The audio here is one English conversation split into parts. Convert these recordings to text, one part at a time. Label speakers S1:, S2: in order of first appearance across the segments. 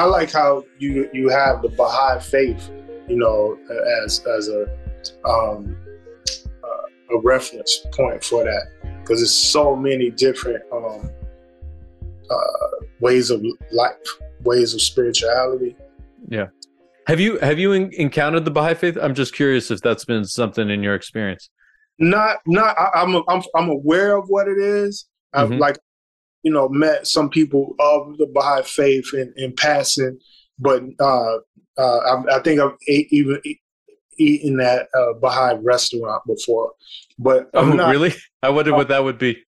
S1: I like how you you have the Baha'i faith, you know, as as a um, uh, a reference point for that because there's so many different um, uh, ways of life, ways of spirituality.
S2: Yeah. Have you have you in, encountered the Baha'i faith? I'm just curious if that's been something in your experience.
S1: Not, not. I, am I'm, I'm I'm aware of what it is. Mm-hmm. like, you know, met some people of the Baha'i faith in, in passing, but uh, uh, I, I think I've ate, even eaten at a Baha'i restaurant before. But
S2: oh, not, really? I wonder uh, what that would be.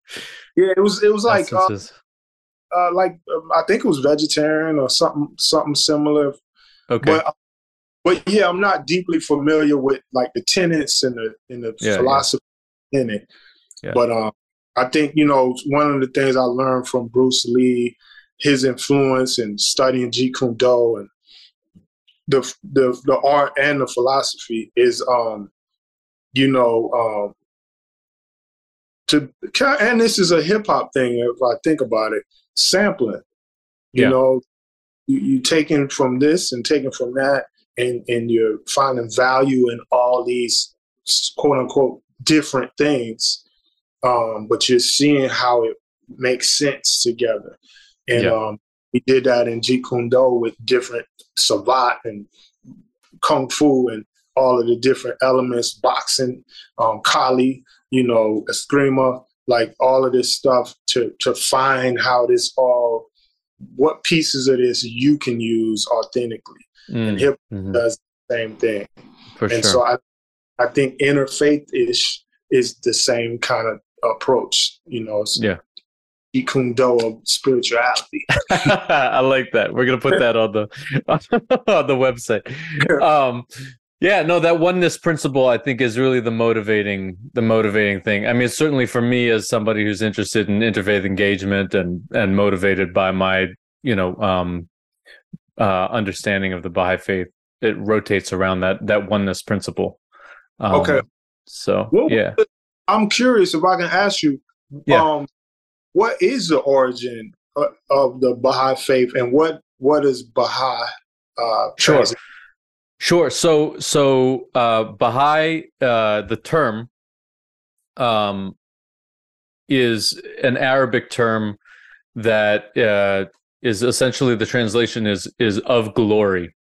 S1: Yeah, it was. It was like, uh, uh, like um, I think it was vegetarian or something, something similar.
S2: Okay.
S1: But but yeah, I'm not deeply familiar with like the tenets and the and the yeah, philosophy yeah. in it. Yeah. But um, I think you know one of the things I learned from Bruce Lee, his influence and studying Jeet Kune Do and the the the art and the philosophy is um, you know um, to and this is a hip hop thing if I think about it, sampling. You know, you, you taking from this and taking from that and and you're finding value in all these quote unquote different things, um, but you're seeing how it makes sense together. And yeah. um, we did that in Jeet Kune Do with different Savate and Kung Fu and all of the different elements, boxing, um, Kali, you know, Eskrima, like all of this stuff to to find how this all, what pieces of this you can use authentically. Mm. And hip mm-hmm. does the same thing.
S2: For
S1: and
S2: sure.
S1: so I, I think interfaith is is the same kind of approach. You know,
S2: yeah.
S1: Jeet of spirituality.
S2: I like that. We're gonna put that on the on the website. Um, yeah, no, that oneness principle I think is really the motivating the motivating thing. I mean, certainly for me as somebody who's interested in interfaith engagement and and motivated by my you know um, uh, understanding of the Baha'i faith, it rotates around that that oneness principle.
S1: Um, okay.
S2: So well, yeah,
S1: I'm curious if I can ask you, yeah. um, what is the origin of the Baha'i faith, and what what is Baha'i? Uh,
S2: sure. Transit? Sure. So so uh, Baha'i, uh, the term, um, is an Arabic term that uh, is essentially the translation is is of glory.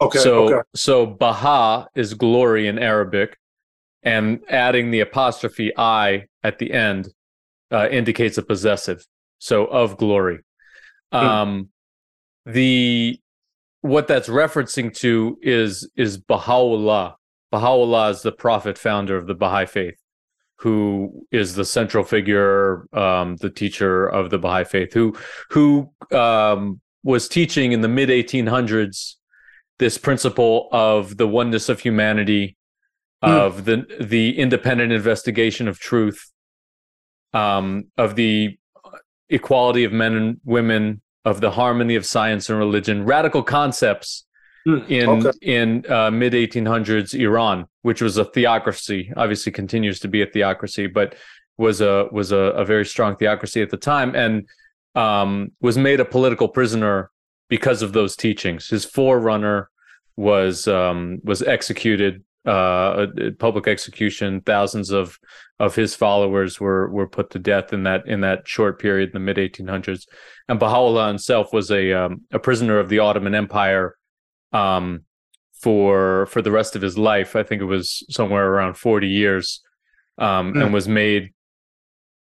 S1: Okay.
S2: So
S1: okay.
S2: so Baha is glory in Arabic, and adding the apostrophe I at the end uh, indicates a possessive. So of glory. Hmm. Um, the what that's referencing to is is Baha'u'llah. Baha'u'llah is the prophet founder of the Baha'i faith who is the central figure, um, the teacher of the Baha'i faith, who who um, was teaching in the mid 1800s this principle of the oneness of humanity, mm. of the the independent investigation of truth, um, of the equality of men and women, of the harmony of science and religion, radical concepts mm. in okay. in uh, mid 1800s Iran which was a theocracy, obviously continues to be a theocracy, but was a was a, a very strong theocracy at the time, and um, was made a political prisoner because of those teachings. His forerunner was um, was executed, uh, public execution. Thousands of of his followers were were put to death in that in that short period in the mid 1800s. And Baha'u'llah himself was a um, a prisoner of the Ottoman Empire um, for for the rest of his life. I think it was somewhere around 40 years, um, mm. and was made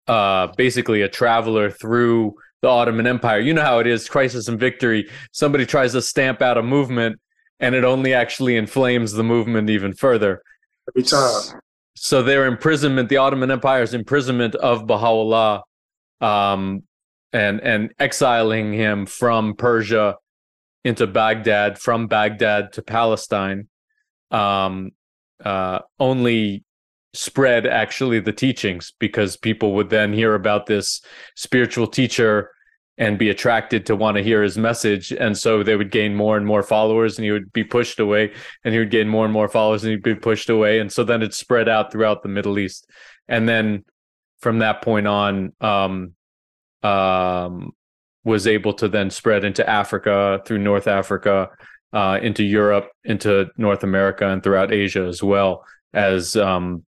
S2: uh, basically a traveler through the Ottoman Empire. You know how it is, crisis and victory. Somebody tries to stamp out a movement, and it only actually inflames the movement even further.
S1: Every time.
S2: So their imprisonment, the Ottoman Empire's imprisonment of Baha'u'llah, um, and and exiling him from Persia into Baghdad, from Baghdad to Palestine, um, uh, only spread actually the teachings because people would then hear about this spiritual teacher and be attracted to want to hear his message. And so they would gain more and more followers and he would be pushed away and he would gain more and more followers and he'd be pushed away. And so then it spread out throughout the middle east. And then from that point on um um was able to then spread into Africa through North Africa, uh, into Europe, into North America, and throughout Asia as well as um,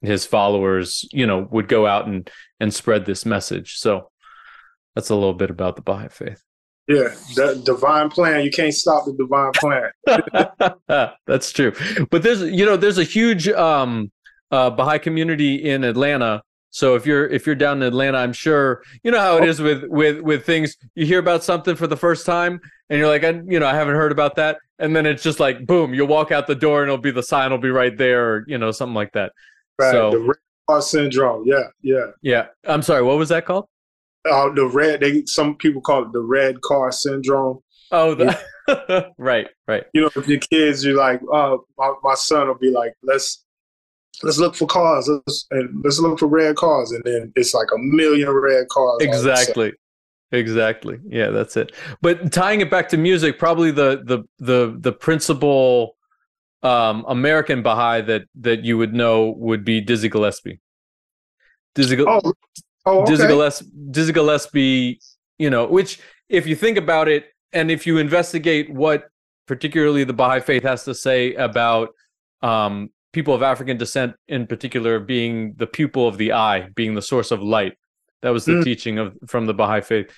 S2: his followers, you know, would go out and and spread this message. So that's a little bit about the Baha'i faith.
S1: Yeah, the divine plan. You can't stop the divine
S2: plan. that's true. But there's, you know, there's a huge um, uh, Baha'i community in Atlanta so if you're if you're down in Atlanta, I'm sure you know how it is with with with things. You hear about something for the first time, and you're like, I, you know, I haven't heard about that, and then it's just like, boom, you'll walk out the door, and it'll be the sign will be right there, or you know, something like that.
S1: Right. So, the red car syndrome. Yeah, yeah,
S2: yeah. I'm sorry. What was that called?
S1: Uh, the red. They some people call it the red car syndrome.
S2: Oh, the, right, right.
S1: You know, if your kids, you're like, uh, my, my son will be like, let's let's look for cars let's, and let's look for red cars and then it's like a million red cars
S2: exactly exactly yeah that's it but tying it back to music probably the the the the principal um american baha'i that that you would know would be dizzy gillespie dizzy, oh, oh, okay. dizzy, gillespie, dizzy gillespie you know which if you think about it and if you investigate what particularly the baha'i faith has to say about um people of African descent in particular being the pupil of the eye, being the source of light. That was the mm. teaching of from the Baha'i faith.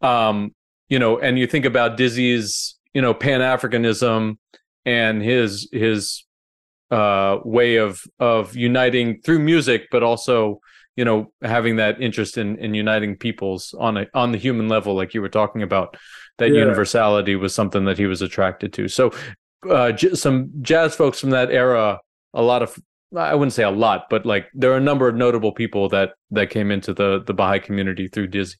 S2: Um, you know, and you think about Dizzy's, you know, Pan Africanism and his his uh, way of of uniting through music, but also you know having that interest in in uniting peoples on a on the human level, like you were talking about. That yeah. universality was something that he was attracted to. So, uh, j- some jazz folks from that era a lot of I wouldn't say a lot, but like there are a number of notable people that that came into the the Baha'i community through Dizzy.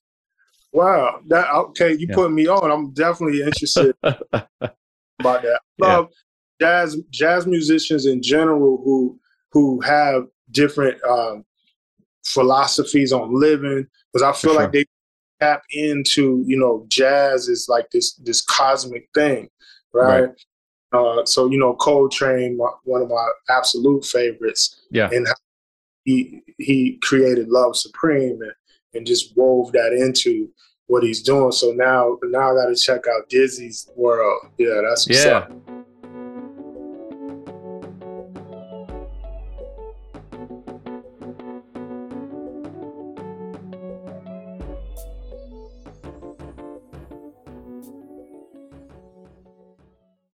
S1: Wow, that okay, you yeah. put me on. I'm definitely interested about that. Love yeah. jazz jazz musicians in general who who have different um, philosophies on living because I feel sure. like they tap into you know jazz is like this this cosmic thing, right? right. Uh, so you know, Coltrane, one of my absolute favorites.
S2: Yeah,
S1: and he he created Love Supreme and, and just wove that into what he's doing. So now now I got to check out Dizzy's world. Yeah, that's
S2: yeah. Up.